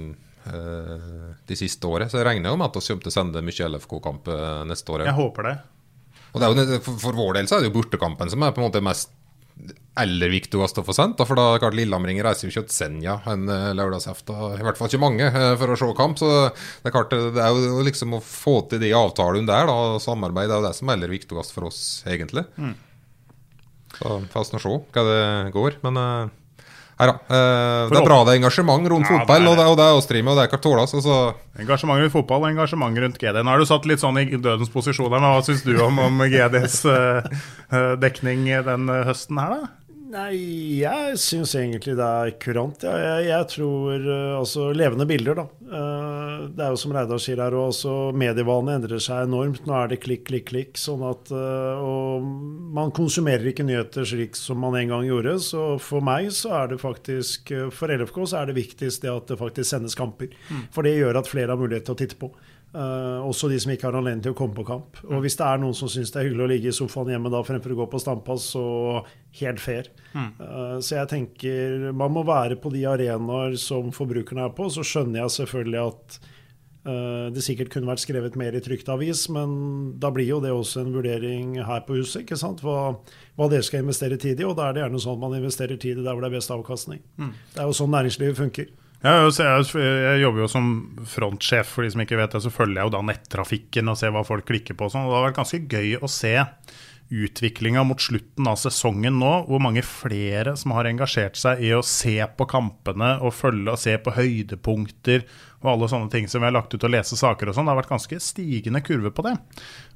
B: de siste året. Så jeg regner jo med at vi kommer til å sende mye LFK-kamp neste år.
A: Jeg håper det.
B: Og det jo, for, vår del så er det jo bortekampen som er på en måte mest aller viktigst å få sendt. For da klart Lillehammer reiser jo ikke til Senja en lørdagsaften. I hvert fall ikke mange for å se kamp. Så det er klart det er jo liksom å få til de avtalene der, da, samarbeid, det er jo det som er aller viktigst for oss, egentlig. Mm. Så får vi se hva det går. Men uh, her, uh, det er bra det er engasjement rundt ja, fotball, det og det, og det er oss med, og det er Kartolas. Altså.
A: Engasjement rundt fotball og engasjement rundt GD. Nå har du satt litt sånn i dødens posisjon her, men hva syns du om, om GDs uh, dekning den høsten her, da?
D: Nei, jeg syns egentlig det er kurant. Ja. Jeg, jeg, tror uh, Altså, levende bilder, da. Uh, det er jo som Reidar sier her, og også medievanene endrer seg enormt. Nå er det klikk, klikk, klikk. Sånn at uh, Og man konsumerer ikke nyheter slik som man en gang gjorde. Så for meg så er det faktisk For LFK så er det viktigst det at det faktisk sendes kamper. Mm. For det gjør at flere har mulighet til å titte på. Uh, også de som ikke har anledning til å komme på kamp. Og Hvis det er noen som syns det er hyggelig å ligge i sofaen hjemme da fremfor å gå på stampas, så helt fair. Mm. Uh, så jeg tenker man må være på de arenaer som forbrukerne er på. Så skjønner jeg selvfølgelig at uh, det sikkert kunne vært skrevet mer i trykt avis, men da blir jo det også en vurdering her på huset. ikke sant? Hva, hva dere skal investere tid i, og da er det gjerne sånn at man investerer tid i der hvor det er best avkastning. Mm. Det er jo sånn næringslivet funker.
A: Jeg, jeg, jobber jo som frontsjef, for de som ikke vet det. Så følger jeg jo da nettrafikken og ser hva folk klikker på. Sånn. Det har vært ganske gøy å se utviklinga mot slutten av sesongen nå. Hvor mange flere som har engasjert seg i å se på kampene og følge og se på høydepunkter og alle sånne ting som vi har lagt ut og lese saker og sånn. Det har vært ganske stigende kurve på det.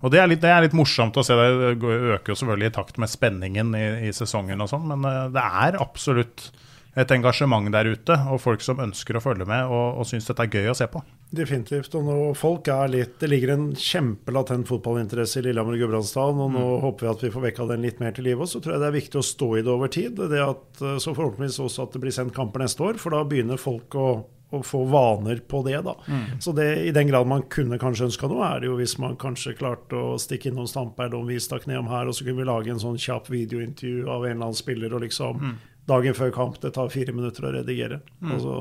A: Og det er litt, det er litt morsomt å se. Det øker jo selvfølgelig i takt med spenningen i, i sesongen og sånn, men eh, det er absolutt et engasjement der ute, og folk som ønsker å følge med og, og syns dette er gøy å se på.
D: Definitivt. og nå folk er litt, Det ligger en kjempelatent fotballinteresse i Lillehammer og Gudbrandsdalen. og Nå mm. håper vi at vi får vekka den litt mer til live. Så tror jeg det er viktig å stå i det over tid. Det at, så forhåpentligvis også at det blir sendt kamper neste år, for da begynner folk å, å få vaner på det. da. Mm. Så det, i den grad man kunne kanskje ønska noe, er det jo hvis man kanskje klarte å stikke innom Stampeid stakk ned om her, og så kunne vi lage en sånn kjapp videointervju av en eller annen spiller og liksom mm dagen før kamp. Det tar fire minutter å redigere. Mm. Altså,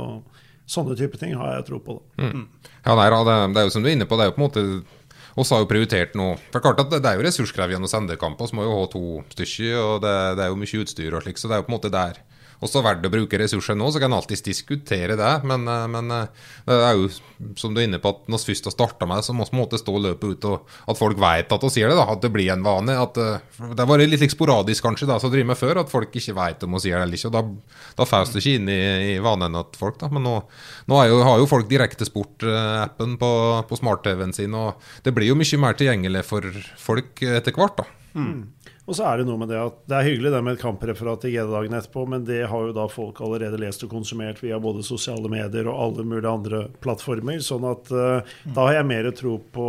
D: sånne type ting har jeg tro på.
B: Mm. Ja, nei, det, det, er jo som du er inne på, det er jo på en måte oss har jo prioritert nå For klart at det, er jo ressurskrevende å sende kamper. Vi må jo ha to stykker, og det, det, er jo mye utstyr og slik, så det er jo på en måte der også verdt å bruke ressurser nå, så kan en alltids diskutere det. Men, eh, men, eh, det er jo som du er inne på, at når vi først har starta med det, så må vi måtte stå løpet ut, og at folk vet at vi sier det. da, At det blir en vane. at Det Det var litt like sporadisk kanskje da, som driver med før, at folk ikke vet om vi sier det eller ikke. og Da, da får det ikke inn i, i vanen til folk, da. Men nå, nå jo, har jo folk Direktesport-appen på, på smart-TV-en sin, og det blir jo mye mer tilgjengelig for folk etter hvert. da. Mm.
D: Og så er det noe med det at det er hyggelig det med et kampreferat i GD-dagen etterpå, men det har jo da folk allerede lest og konsumert via både sosiale medier og alle mulige andre plattformer. Sånn at uh, da har jeg mer tro på,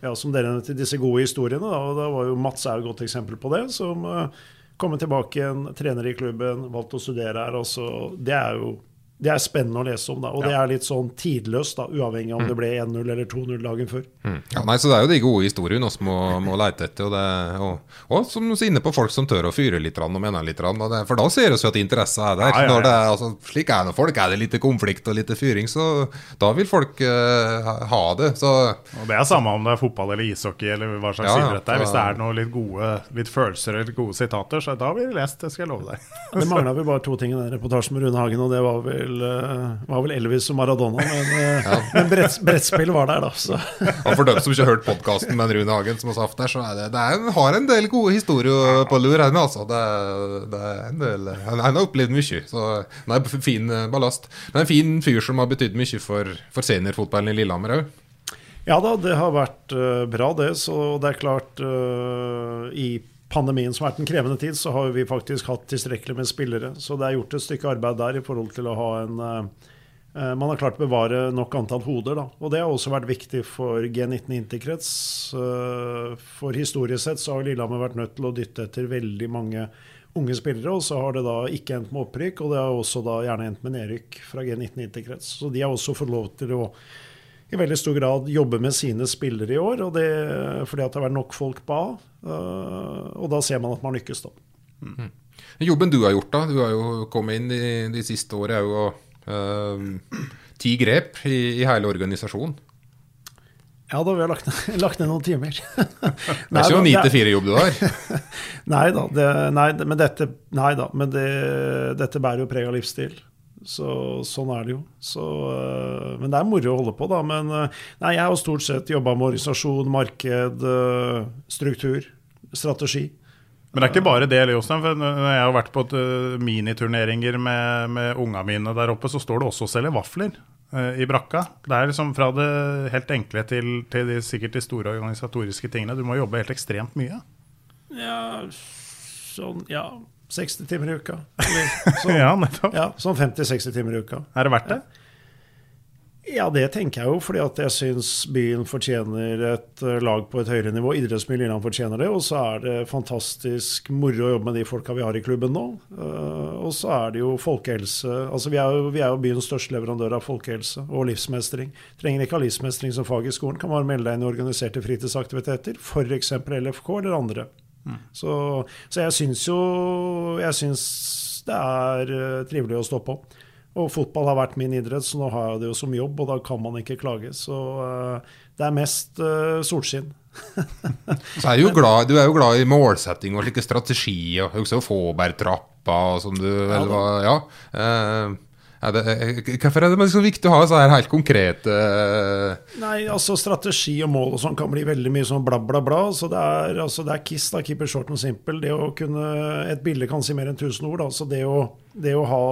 D: ja, som dere nevnte, disse gode historiene. Da, og da var jo Mats er et godt eksempel på det. som uh, Kommer tilbake igjen, trener i klubben, valgt å studere her. Også. Det er jo det er spennende å lese om, da. Og ja. det er litt sånn tidløst, da, uavhengig om mm. det ble 1-0 eller 2-0 dagen før.
B: Mm. Ja, nei, Så det er jo de gode historiene vi må, må lete etter. Og, det, og, og som du er inne på, folk som tør å fyre litt og mene litt. Det, for da ser vi jo at interessa er der. Ja, når det altså, slik er det folk. Er det litt konflikt og litt fyring, så da vil folk uh, ha det. Så,
A: og Det er samme om det er fotball eller ishockey eller hva slags idrett det er. Hvis det er noe litt gode litt følelser eller gode sitater, så da blir det lest. Det skal jeg love deg.
D: det mangla vel bare to ting i den reportasjen med Rune Hagen, og det var vel vel, eh, var vel Elvis og Maradona, men, eh, ja. men brett, brettspill var der, da. Så.
B: Og for dem som ikke har hørt podkasten med Rune Hagen, som har hatt der, så er det, det er, har en del gode historier på lur ennå, Altså. Det, det er en del, han, har opplevd mye, så han er fin ballast. ballast. Men en fin fyr som har betydd mye for, for seniorfotballen i Lillehammer òg.
D: Ja da, det har vært bra, det. Så det er klart, uh, i pandemien som har vært en krevende tid, så har vi faktisk hatt tilstrekkelig med spillere. Så det er gjort et stykke arbeid der i forhold til å ha en, Eh, Man har klart å bevare nok antall hoder, da. Og det har også vært viktig for G19 interkrets. Eh, For historisk sett så har Lillehammer vært nødt til å dytte etter veldig mange unge spillere, og så har det da ikke endt med opprykk, og det har også da gjerne endt med nedrykk fra G19 interkrets. Så de har også fått lov til å i veldig stor grad jobbe med sine spillere i år, og det, fordi at det har vært nok folk på A. eh, Og da ser man at man lykkes, da.
B: Jobben du har gjort, da. Du har jo kommet inn de, de siste årene, er jo eh, ti grep i, i hele organisasjonen.
D: Ja da, vi har lagt ned, lagt ned noen timer.
B: Det er ikke noen 9-4-jobb du har.
D: Nei da, det, nei, men, dette, nei da, men det, dette bærer jo preg av livsstil. Så, sånn er det jo. Så, øh, men det er moro å holde på, da. Men nei, jeg har stort sett jobba med organisasjon, marked, struktur, strategi.
A: Men det er ikke bare det, Jostein. For når jeg har vært på et, uh, miniturneringer med, med unga mine der oppe, så står det også å selge vafler eh, i brakka. Det er liksom fra det helt enkle til, til de, sikkert de store organisatoriske tingene. Du må jobbe helt ekstremt mye.
D: Ja, sånn ja, 60 timer i uka. Eller, sånn,
A: Ja, nettopp.
D: ja, sånn 50-60 timer i uka.
A: Er det verdt det?
D: Ja, det tenker jeg jo, fordi at jeg syns byen fortjener et eh, lag på et høyere nivå. idrettsmiljøene Lillehammer fortjener det. Og så er det fantastisk moro å jobbe med de folka vi har i klubben nå. Eh, og så er det jo folkehelse. Altså vi er jo, vi er jo byens største leverandør av folkehelse og livsmestring. Trenger ikke ha livsmestring som fag i skolen, kan bare melde deg inn i organiserte fritidsaktiviteter. F.eks. LFK eller andre. Så, så jeg syns jo Jeg syns det er eh, trivelig å stå på. Og fotball har vært min idrett, så nå har jeg det jo som jobb, og da kan man ikke klage. Så eh, det er mest uh, solskinn.
B: Så er du, jo glad, du er jo glad i målsetting og slike strategier. Også Fåbergtrappa og som du vel var Ja. Eh, er det, eh, hvorfor er det så viktig å ha så helt konkrete eh,
D: Nei, altså strategi og mål og sånn kan bli veldig mye sånn bla, bla, bla. Så det er, altså, det er Kiss, da. Keep it short and simple. Det å kunne Et bilde kan si mer enn 1000 ord. Da. Så det å, det å ha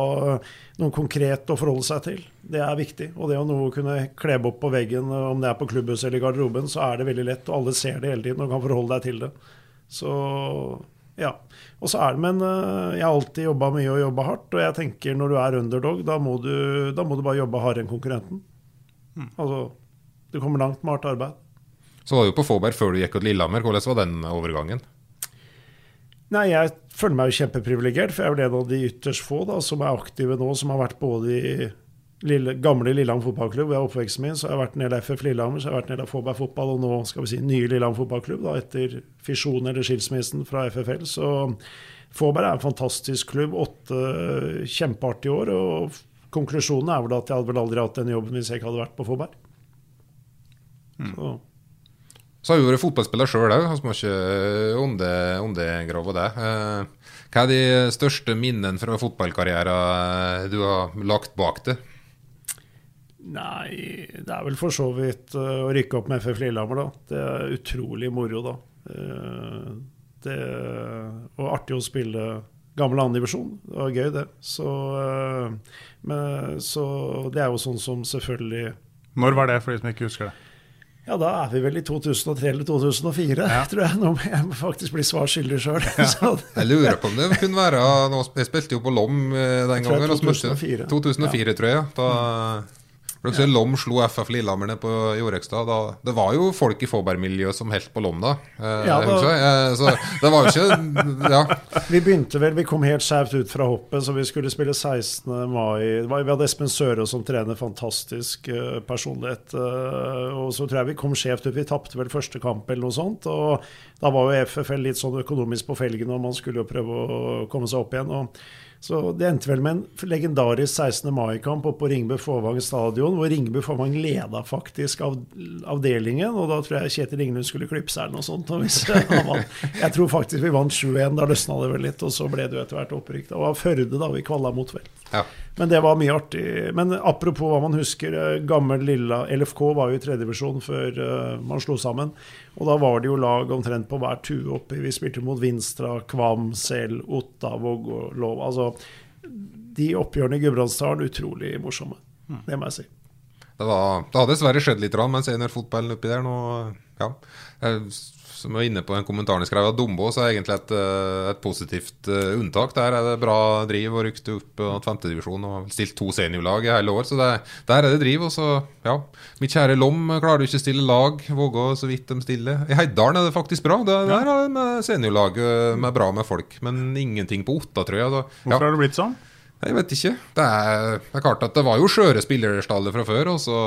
D: noe konkret å forholde seg til, det er viktig. Og det å noe kunne klebe opp på veggen, om det er på klubbhuset eller i garderoben, så er det veldig lett, og alle ser det hele tiden og kan forholde deg til det. Så ja. Og så er det, Men øh, jeg har alltid jobba mye og jobba hardt, og jeg tenker når du er underdog, da må du, da må du bare jobbe hardere enn konkurrenten. Altså, du kommer langt med hardt arbeid.
B: Så var du på Fåberg før du gikk til Lillehammer. Hvordan var den overgangen?
D: Nei, jeg føler meg jo kjempeprivilegert, for jeg er vel en av de ytterst få da, som er aktive nå, som har vært både i lille, gamle Lillehammer fotballklubb, jeg er oppveksten min, så har jeg vært en del FF Lillehammer, så har jeg vært en del av Fåberg fotball, og nå skal vi si nye Lillehammer fotballklubb, da, etter fisjonen eller skilsmissen fra FFL. Så Fåberg er en fantastisk klubb, åtte kjempeartige år, og konklusjonen er vel at jeg hadde vel aldri hatt den jobben hvis jeg ikke hadde vært på Fåberg. Så
B: Så har du vært fotballspiller sjøl òg, vi må ikke onde- undergrave det. Eh, Hva er de største minnene fra fotballkarrieren du har lagt bak deg?
D: Nei, det er vel for så vidt eh, å rykke opp med FF Lillehammer, da. Det er utrolig moro, da. Eh, det, og artig å spille gammel andredivisjon. Det var gøy, det. Så, eh, men, så det er jo sånn som selvfølgelig
A: Når var det, for de som ikke husker det?
D: Ja, da er vi vel i 2003 eller 2004, tror jeg. Nå må jeg faktisk bli svar skyldig sjøl.
B: Jeg lurer på om det kunne være noe, Jeg spilte jo på Lom den
D: Jeg
B: gangen.
D: det er
B: og så møtte-
D: 2004.
B: 2004, tror jeg. Da for ser, Lom slo FF Lillehammer ned på Jorekstad. Da, det var jo folk i Fåberg-miljøet som helt på Lom da. Eh,
D: Ja, da-
B: Eh, Så det var jo ikke Ja.
D: Vi begynte vel, vi kom helt skjevt ut fra hoppet, så vi skulle spille 16. mai. Vi hadde Espen Søre som trener, fantastisk eh, personlighet. eh, og så tror jeg vi kom skjevt ut. Vi tapte vel første kamp eller noe sånt. Og da var jo FFL litt sånn økonomisk på felgen, og man skulle jo prøve å komme seg opp igjen. og så Det endte vel med en legendarisk 16. mai-kamp oppe på Ringebu Fåvang stadion, hvor Ringebu Fåvang leda faktisk av, avdelingen. Og da tror jeg Kjetil Ingelund skulle klippe seg eller noe sånt. Hvis. Jeg tror faktisk vi vant 7-1, da løsna det vel litt. Og så ble det jo etter hvert opprykk. Det var Førde da vi kvalla mot, vel.
B: ja.
D: Men det var mye artig. Men apropos hva man husker, eh, gammel Lilla LFK var jo i tredjevisjon før eh, man slo sammen. Og da var det jo lag omtrent på hver tue oppi. Vi spilte mot Vinstra, Kvam, Sel, Otta, Våg og Lov. Altså, de oppgjørene i Gudbrandsdalen, utrolig morsomme. Det må jeg si.
B: Det, var, det hadde dessverre skjedd litt med seniorfotballen oppi der nå. Ja. Som er var inne på en kommentar jeg skrev av Dombås, er egentlig et, eh, et positivt uh, unntak. Der er det bra driv og rykte opp til femtedivisjon og har stilt to seniorlag i hele år. Så det, der er det driv. Og så, ja. Mitt kjære Lom klarer ikke å stille lag. Våger så vidt de stiller. I Heidalen er det faktisk bra. Det, der er det med seniorlag med bra med folk. Men ingenting på Otta, tror jeg. Da,
A: ja. Hvorfor har det blitt sånn?
B: Jeg vet ikke. Det er, det er klart at det var jo skjøre spillerstaller fra før. Og så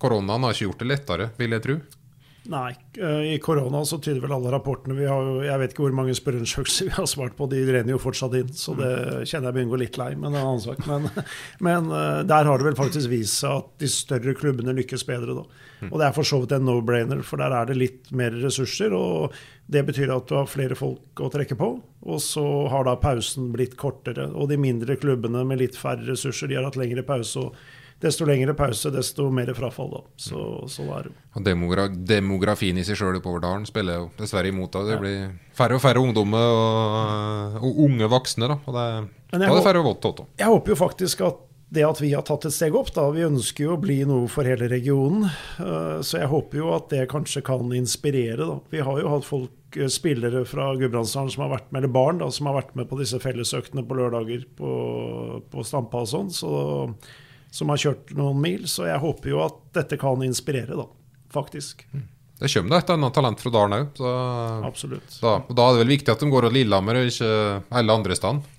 B: Koronaen har ikke gjort det lettere, vil jeg tro.
D: Nei, eh, i korona så tyder vel alle rapportene vi har Jeg vet ikke hvor mange spørreundersøkelser vi har svart på, de renner jo fortsatt inn. Så det kjenner jeg begynner å gå litt lei, men det er en annen sak. Men, men, eh, der har det vel faktisk vist seg at de større klubbene lykkes bedre, da. Og det er for så vidt en no-brainer, for der er det litt mer ressurser. Og det betyr at du har flere folk å trekke på. Og så har da pausen blitt kortere. Og de mindre klubbene med litt færre ressurser, de har hatt lengre pause. og desto lengre pause, desto mer frafall. da. Så, så er det.
B: Og demogra demografien i seg sjøl oppover dalen spiller jo dessverre imot. Det, det ja. blir færre og færre ungdommer og, og unge voksne. da, og det, da er det færre tått.
D: Jeg håper jo faktisk at det at vi har tatt et steg opp, da, vi ønsker jo å bli noe for hele regionen. Eh, så jeg håper jo at det kanskje kan inspirere. da. Vi har jo hatt folk eh, spillere fra Gudbrandsdalen som har vært med, eller barn da, som har vært med på disse fellesøktene på lørdager på, på Stampa og sånn. Så som har kjørt noen mil. Så jeg håper jo at dette kan inspirere, da. Faktisk.
B: Mm. Det kommer da et annet talent fra dalen òg.
D: Absolutt.
B: Da, da, er det vel viktig at de går til Lillehammer og ikke alle andre steder?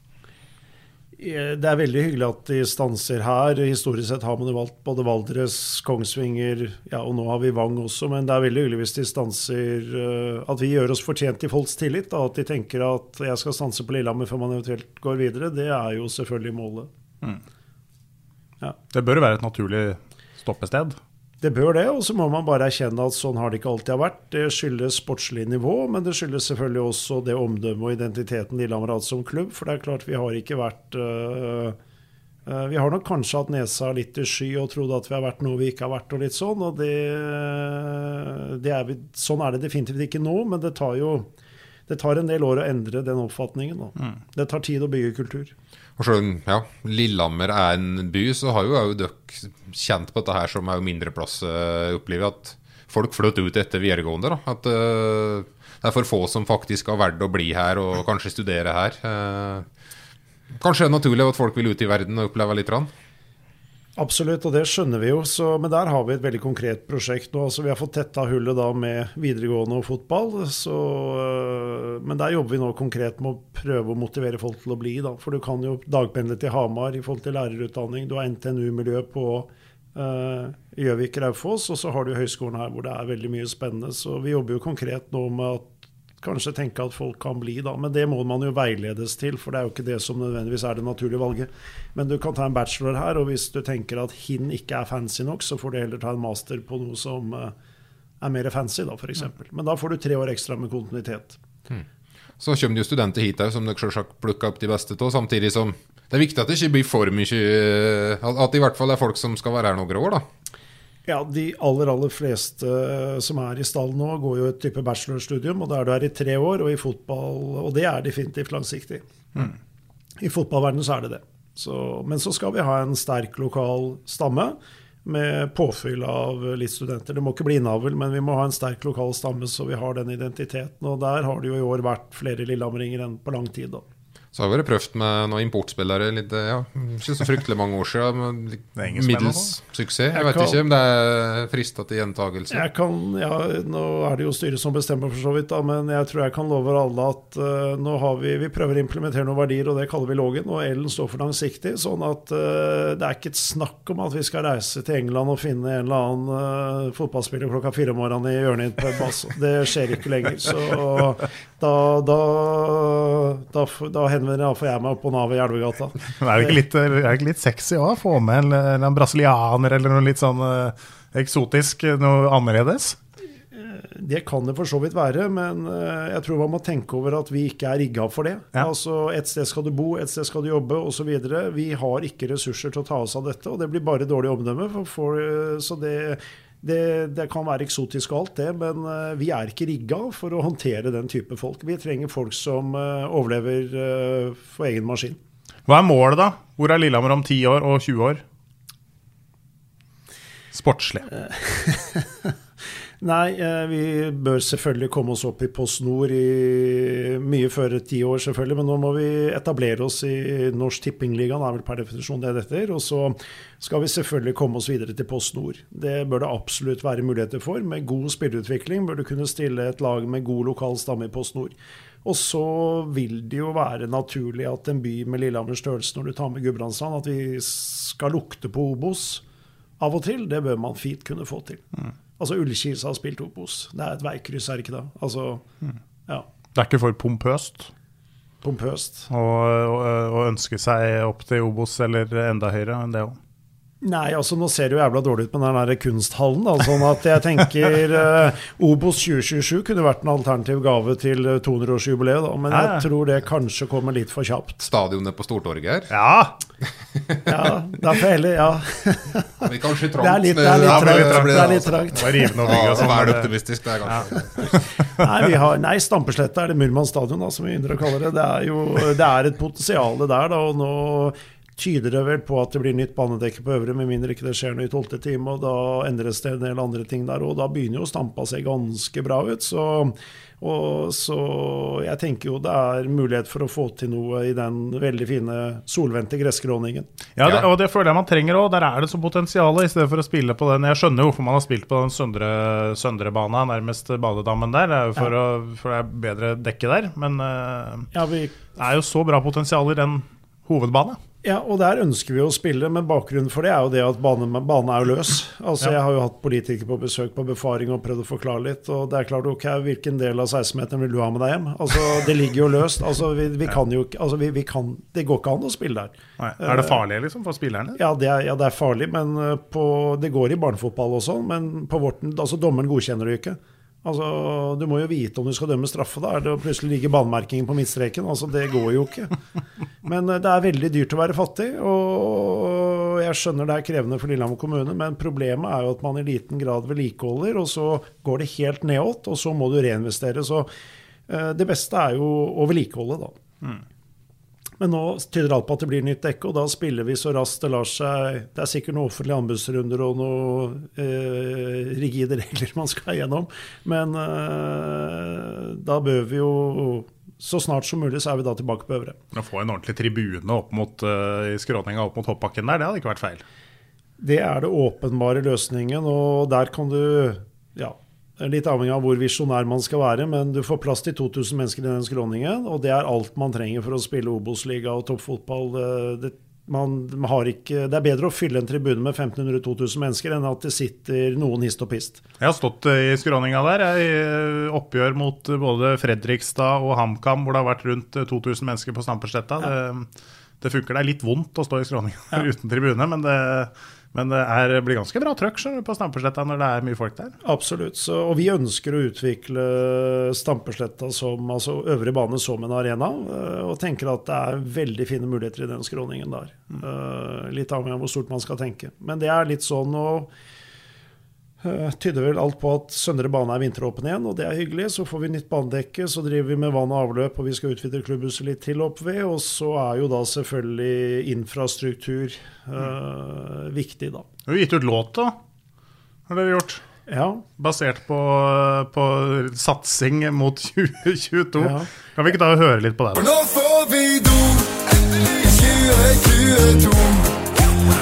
D: Det er veldig hyggelig at de stanser her. Historisk sett har man jo valgt både Valdres, Kongsvinger ja, og nå har vi Vang også. Men det er veldig hyggelig hvis de stanser eh, At vi gjør oss fortjent i folks tillit. Da, at de tenker at jeg skal stanse på Lillehammer før man eventuelt går videre. Det er jo selvfølgelig målet. Mm.
A: Ja. Det bør være et naturlig stoppested?
D: Det bør det, og så må man bare erkjenne at sånn har det ikke alltid vært. Det skyldes sportslig nivå, men det skyldes selvfølgelig også det omdømmet og identiteten Lillehammer hatt som klubb. For det er klart vi har ikke vært uh, uh, Vi har nok kanskje hatt nesa litt i sky og trodd at vi har vært noe vi ikke har vært, og litt sånn. Og det, det er vi, sånn er det definitivt ikke nå, men det tar jo det tar en del år å endre den oppfatningen. Mm. Det tar tid å bygge kultur.
B: Og selv om ja, Lillehammer er en by, så har jo dere kjent på dette her som er jo mindreplass, uh, opplever at folk flytter ut etter videregående. Da. At uh, det er for få som faktisk har valgt å bli her og kanskje studere her. Uh, kanskje det er naturlig at folk vil ut i verden og oppleve litt? Rann.
D: Absolutt, og det skjønner vi jo. Så, men der har vi et veldig konkret prosjekt nå. Altså, vi har fått tetta hullet da med videregående og fotball. Så, øh, men der jobber vi nå konkret med å prøve å motivere folk til å bli. Da. For du kan jo dagpendle til Hamar i forhold til lærerutdanning. Du har NTNU-miljø på øh, Gjøvik, uh, og så har du høyskolen her hvor det er veldig mye spennende. Så vi jobber jo konkret nå med at kanskje tenke at folk kan bli, da. Men det må man jo veiledes til, for det er jo ikke det som nødvendigvis er det naturlige valget. Men du kan ta en bachelor her, og hvis du tenker at hin ikke er fancy nok, så får du heller ta en master på noe som uh, er mer fancy, da, f.eks. Men da får du tre år ekstra med kontinuitet. Hmm.
B: Så kommer det jo studenter hit òg, som dere selvsagt plukker opp de beste av. Samtidig som det er viktig at det ikke blir for mye eh, At det i hvert fall er folk som skal være her noen år, da.
D: Ja, De aller aller fleste eh, som er i stallen nå, går jo et type bachelorstudium, og Da er du her i tre år, og i fotball Og det er definitivt langsiktig. Mm. I fotballverdenen så er det det. Så, men så skal vi ha en sterk lokal stamme med påfyll av litt studenter. Det må ikke bli innavl, men vi må ha en sterk lokal stamme så vi har den identiteten. Og der har det jo i år vært flere lillehammeringer enn på lang tid. da.
B: Så har jeg vært prøvd med noen importspillere litt, ja, ikke så fryktelig mange år siden. Middels suksess. Jeg, jeg vet kan, ikke om det er frista til gjentagelse.
D: Jeg kan, ja, Nå er det jo styret som bestemmer, for så vidt, da, men jeg tror jeg kan love alle at uh, nå har vi, vi prøver å implementere noen verdier, og det kaller vi Lågen. Og L-en står for langsiktig. sånn at uh, det er ikke et snakk om at vi skal reise til England og finne en eller annen uh, fotballspiller klokka fire om morgenen i hjørnet på en bass. Det skjer ikke lenger. Så da, da, da, da henvender jeg meg opp på Nav i Elvegata.
A: er det ikke litt, det ikke litt sexy å få med en, en brasilianer eller noe litt sånn uh, eksotisk, noe annerledes?
D: Det kan det for så vidt være, men eh, jeg tror man må tenke over at vi ikke er rigga for det. Ja. Altså, Et sted skal du bo, et sted skal du jobbe osv. Vi har ikke ressurser til å ta oss av dette, og det blir bare dårlig omdømme. For, for, eh, så det, det, det, kan være eksotisk og alt, det, men uh, vi er ikke rigga for å håndtere den type folk. Vi trenger folk som uh, overlever uh, for egen maskin.
A: Hva er målet, da? Hvor er Lillehammer om 10 år og 20 år? Sportslig.
D: Nei, eh, vi bør selvfølgelig komme oss opp i Post Nord i mye før ti år, selvfølgelig. Men nå må vi etablere oss i Norsk Tippingligaen, er vel per definisjon det dette er. Og så skal vi selvfølgelig komme oss videre til Post Nord. Det bør det absolutt være muligheter for. Med god spillerutvikling bør du kunne stille et lag med god lokal stamme i Post Nord. Og så vil det jo være naturlig at en by med Lillehammers størrelse, når du tar med Gudbrandsdalen, at vi skal lukte på Obos av og til. Det bør man fint kunne få til.
A: Mm.
D: Altså Ullkisa har spilt Obos. Det er et veikryss, er det ikke det? Altså, ja.
A: Det er ikke for pompøst
D: Pompøst.
A: å ønske seg opp til Obos eller enda høyere enn det òg.
D: Nei, altså nå ser det jo jævla dårlig ut med den der kunsthallen. Da, sånn at jeg tenker uh, Obos 2027 kunne vært en alternativ gave til 200-årsjubileet. Men
A: Ja, ja.
D: jeg tror det kanskje kommer litt for kjapt.
B: Stadionet på Stortorget her.
A: Ja!
D: Ja, derfor heller, ja.
B: Det blir kanskje
D: Det er litt, det er litt
B: Ja,
D: trangt.
B: blir
D: Det er litt trangt.
B: Ja,
A: sånn.
B: vær optimistisk, det er kanskje
D: Nei, vi har, nei Stampesletta er det Murmansk stadion, da, som vi ynder å kalle det. Det er jo det er et potensial der, da. Og nå tyder det vel på at det blir nytt banedekke på øvre, med mindre ikke det skjer noe i tolvte time. Og da endres det en del andre ting der, og da begynner jo Stampa seg ganske bra ut. Så, og, så jeg tenker jo det er mulighet for å få til noe i den veldig fine solvendte gresskråningen.
A: Ja, det, og det føler jeg man trenger òg. Der er det så potensial, i stedet for å spille på den. Jeg skjønner jo hvorfor man har spilt på den søndre, søndre bana, nærmest badedammen der. Det er jo for, å, for det er bedre dekke der. Men eh,
D: Ja, vi
A: det er jo så bra potensial i den hovedbane.
D: Ja, og der ønsker vi å spille, men bakgrunnen for det er jo det at banen bane er jo løs. Altså,
A: Ja.
D: Jeg har jo hatt politikere på besøk på befaring og prøvd å forklare litt. Og det er klart, ok, hvilken del av 16-meteren vil du ha med deg hjem? Altså, Det ligger jo løst. Altså, vi, vi kan jo altså, vi, vi kan, Det går ikke an å spille der.
A: Nei. Er det farlig liksom for spillerne?
D: Ja, det er, ja, det er farlig, men eh, på, det går i barnefotball også. Men på vårt, altså, dommeren godkjenner det jo ikke. Altså, Du må jo vite om du skal dømme straffe. Da er det plutselig ligger banemerkingen på midtstreken. Altså, Det går jo ikke. Men eh, det er veldig dyrt å være fattig, og jeg skjønner det er krevende for Lillehammer kommune, men problemet er jo at man i liten grad vedlikeholder, og så går det helt nedåt, og så må du reinvestere. Så eh, det beste er jo å vedlikeholde, da. Men nå tyder alt på at det blir nytt dekke, og da spiller vi så raskt det lar seg Det er sikkert noen offentlige anbudsrunder og noen eh, rigide regler man skal gjennom, men eh, da bør vi jo Så snart som mulig så er vi da tilbake på øvre.
A: Å få en ordentlig tribune opp mot, eh, i skråninga opp mot hoppbakken der, det hadde ikke vært feil.
D: Det er det åpenbare løsningen, og der kan du Ja, det er litt avhengig av hvor visjonær man skal være, men du får plass til 2000 mennesker i den skråningen, og det er alt man trenger for å spille Obos-liga og toppfotball. Det, man har ikke, det er bedre å fylle en tribune med 1500-2000 mennesker enn at det sitter noen hist og pist.
A: Jeg har stått eh, i skråninga der i eh, oppgjør mot eh, både Fredrikstad og HamKam, hvor det har vært rundt eh, 2000 mennesker på Stampesletta. Det, det funker. Det er litt vondt å stå i skråninga uten tribune, men det, men det er, blir ganske bra trøkk på Stampesletta når det er mye folk der.
D: Absolutt. Så, og vi ønsker å utvikle Stampesletta som altså øvre bane som en arena, eh, og tenker at det er veldig fine muligheter i den skråningen der. Mm. Litt avhengig av hvor stort man skal tenke. Men det er litt sånn å eh, tyder vel alt på at Søndre bane er vinteråpen igjen, og det er hyggelig. Så får vi nytt banedekke, så driver vi med vann og avløp, og vi skal utvide klubbhuset litt til opp ved. Og så er jo da selvfølgelig infrastruktur uh, viktig, da.
A: Du har gitt ut låt, da. Har dere gjort?
D: Ja.
A: Basert på, på satsing mot 2022.
D: Ja.
A: Kan vi ikke da høre litt på det? For
C: Nå får vi do i 2022.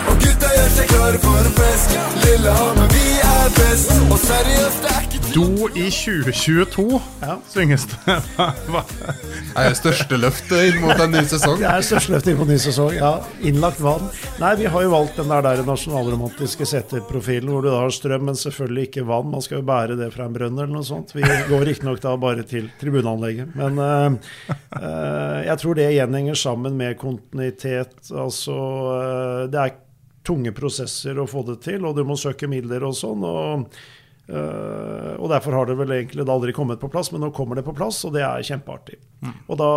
C: Og gjør seg klar for fest. Lillehammer, vi er best. Og seriøst, det er ikke
A: Do i 2022,
D: Ja.
A: synges det. Hva?
B: Det er det største løftet inn mot en ny sesong.
D: Det er største løftet inn en ny sesong. Ja, innlagt vann. Nei, vi har jo valgt den der, der nasjonalromantiske seterprofilen hvor du da har strøm, men selvfølgelig ikke vann. Man skal jo bære det fra en brønn eller noe sånt. Vi går riktignok da bare til tribuneanlegget. Men uh, uh, jeg tror det gjenhenger sammen med kontinuitet. Altså, uh, det er tunge prosesser å få det til, og du må søke midler og sånn. og Eh, og Derfor har det vel egentlig aldri kommet på plass, men nå kommer det på plass, og det er kjempeartig. Og da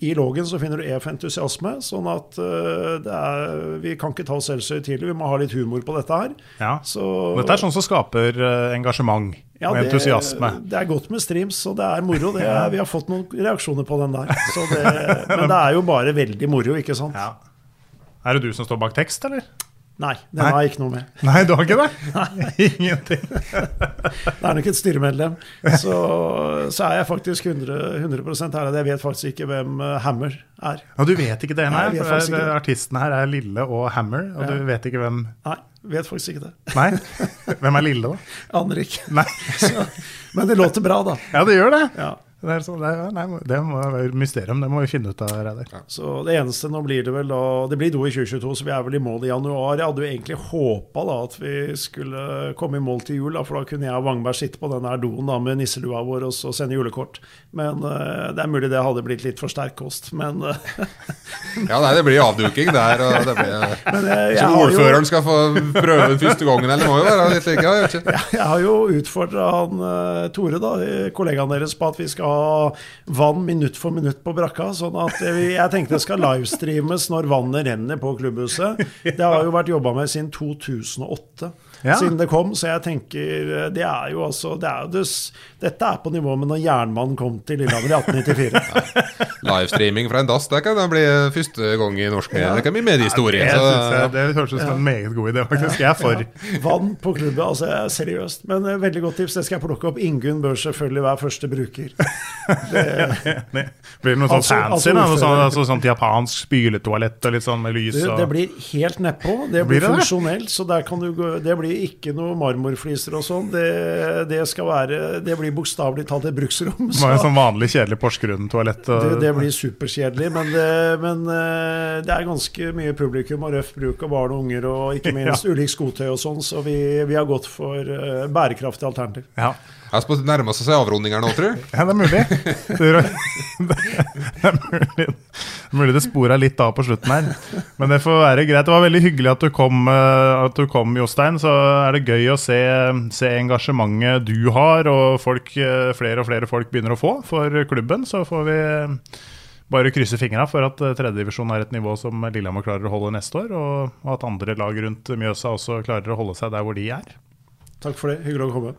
D: i loggen så finner du E for entusiasme, sånn at det er, vi kan ikke ta oss selv så høytidelig. Vi må ha litt humor på dette her.
A: Ja.
D: Så,
A: Dette er sånn som skaper eh, engasjement
D: ja,
A: og
D: det-
A: entusiasme.
D: Det, er godt med streams, og det er moro. Det er, vi har fått noen reaksjoner på den der. Så det, men det er jo bare veldig moro, ikke sant?
A: Ja. Er det du som står bak tekst, eller?
D: Nei, den
A: Nei.
D: har jeg ikke noe med.
A: Nei, du har ikke det? Ingenting.
D: Det er nok et styremedlem. Så, så er jeg faktisk 100, 100 ærlig. Jeg vet faktisk ikke hvem eh, Hammer er.
A: Og du vet ikke det, nei?
D: Nei,
A: for det-. Artistene her er Lille og Hammer, og
D: Ja.
A: du vet ikke hvem
D: Nei, vet faktisk ikke det.
A: Nei? Hvem er Lille, da?
D: Aner ikke.
A: Nei.
D: Så, men det låter bra, da.
A: Ja, det gjør det.
D: Ja.
A: Det, er sånn, det, er, nei, det må være mysterium, det må vi finne ut av, Reidar.
D: Så det eneste nå blir det vel da Det blir do i 2022, så vi er vel i mål i januar. Jeg hadde jo egentlig håpa da at vi skulle komme i mål til jul, da, for da kunne jeg og Wangberg sitte på den der doen da med nisselua vår og så sende julekort. Men uh, det er mulig det hadde blitt litt for sterk kost. Men, uh,
B: Ja, nei, det blir avduking der. Og det blir,
D: men uh, jeg,
B: så
D: ordføreren jo,
B: skal få prøve den første gangen, eller det må jo være litt like, jeg
D: har jo utfordra han eh, Tore, da, kollegaen deres, på at vi skal ha vann minutt for minutt på brakka. Sånn at jeg tenkte det skal livestreames når vannet renner på klubbhuset. Det har jo vært jobba med siden 2008.
A: Ja.
D: Siden det kom, så jeg tenker Det er jo altså det er jo det, Dette er på nivå med når jernmannen kom til Lillehammer i 1894.
B: Livestreaming fra en dass, det kan da bli første gang i norsk ja. Det kan bli mediehistorie.
A: Det, synes det høres ut som en meget god idé, faktisk. Jeg er for.
D: Vann på klubben, altså er seriøst. Men eh, veldig godt tips. Det skal jeg plukke opp. Ingunn bør selvfølgelig være første bruker. Det,
A: Det blir det noe sånn
D: Altså-
A: fancy,
D: altså?
A: Noe sånn, altså, sånt japansk spyletoalett og litt sånn med lys
D: Det,
A: og
D: det blir helt nedpå. Det
A: Blir
D: blir
A: det det?
D: funksjonelt. Så der kan du gå, det blir ikke noe marmorfliser og sånn. Det, det skal være Det blir bokstavelig talt et bruksrom.
A: Det
D: Så
A: var en sånn vanlig kjedelig Porsgrunn-toalett.
D: det,
A: og-
D: det blir superkjedelig. Men, det, men eh, det er ganske mye publikum og røff bruk av barn og unger, og ikke minst ulikt skotøy og sånn, så vi, vi har gått for eh, bærekraftig alternativ.
A: Ja.
B: Espen nærmer seg avrunding her nå, tror du?
A: ja, det er mulig. Det er, mulig. Det mulig det spora litt av på slutten her. Men det får være greit. Det var veldig hyggelig at du kom, eh, at du kom Jostein. Så er det gøy å se, se engasjementet du har, og folk, eh, flere og flere folk begynner å få for klubben. Så får vi bare krysse fingra for at eh, tredjedivisjon er et nivå som Lillehammer klarer å holde neste år, og at andre lag rundt Mjøsa også klarer å holde seg der hvor de er.
D: Takk for det. Hyggelig å komme.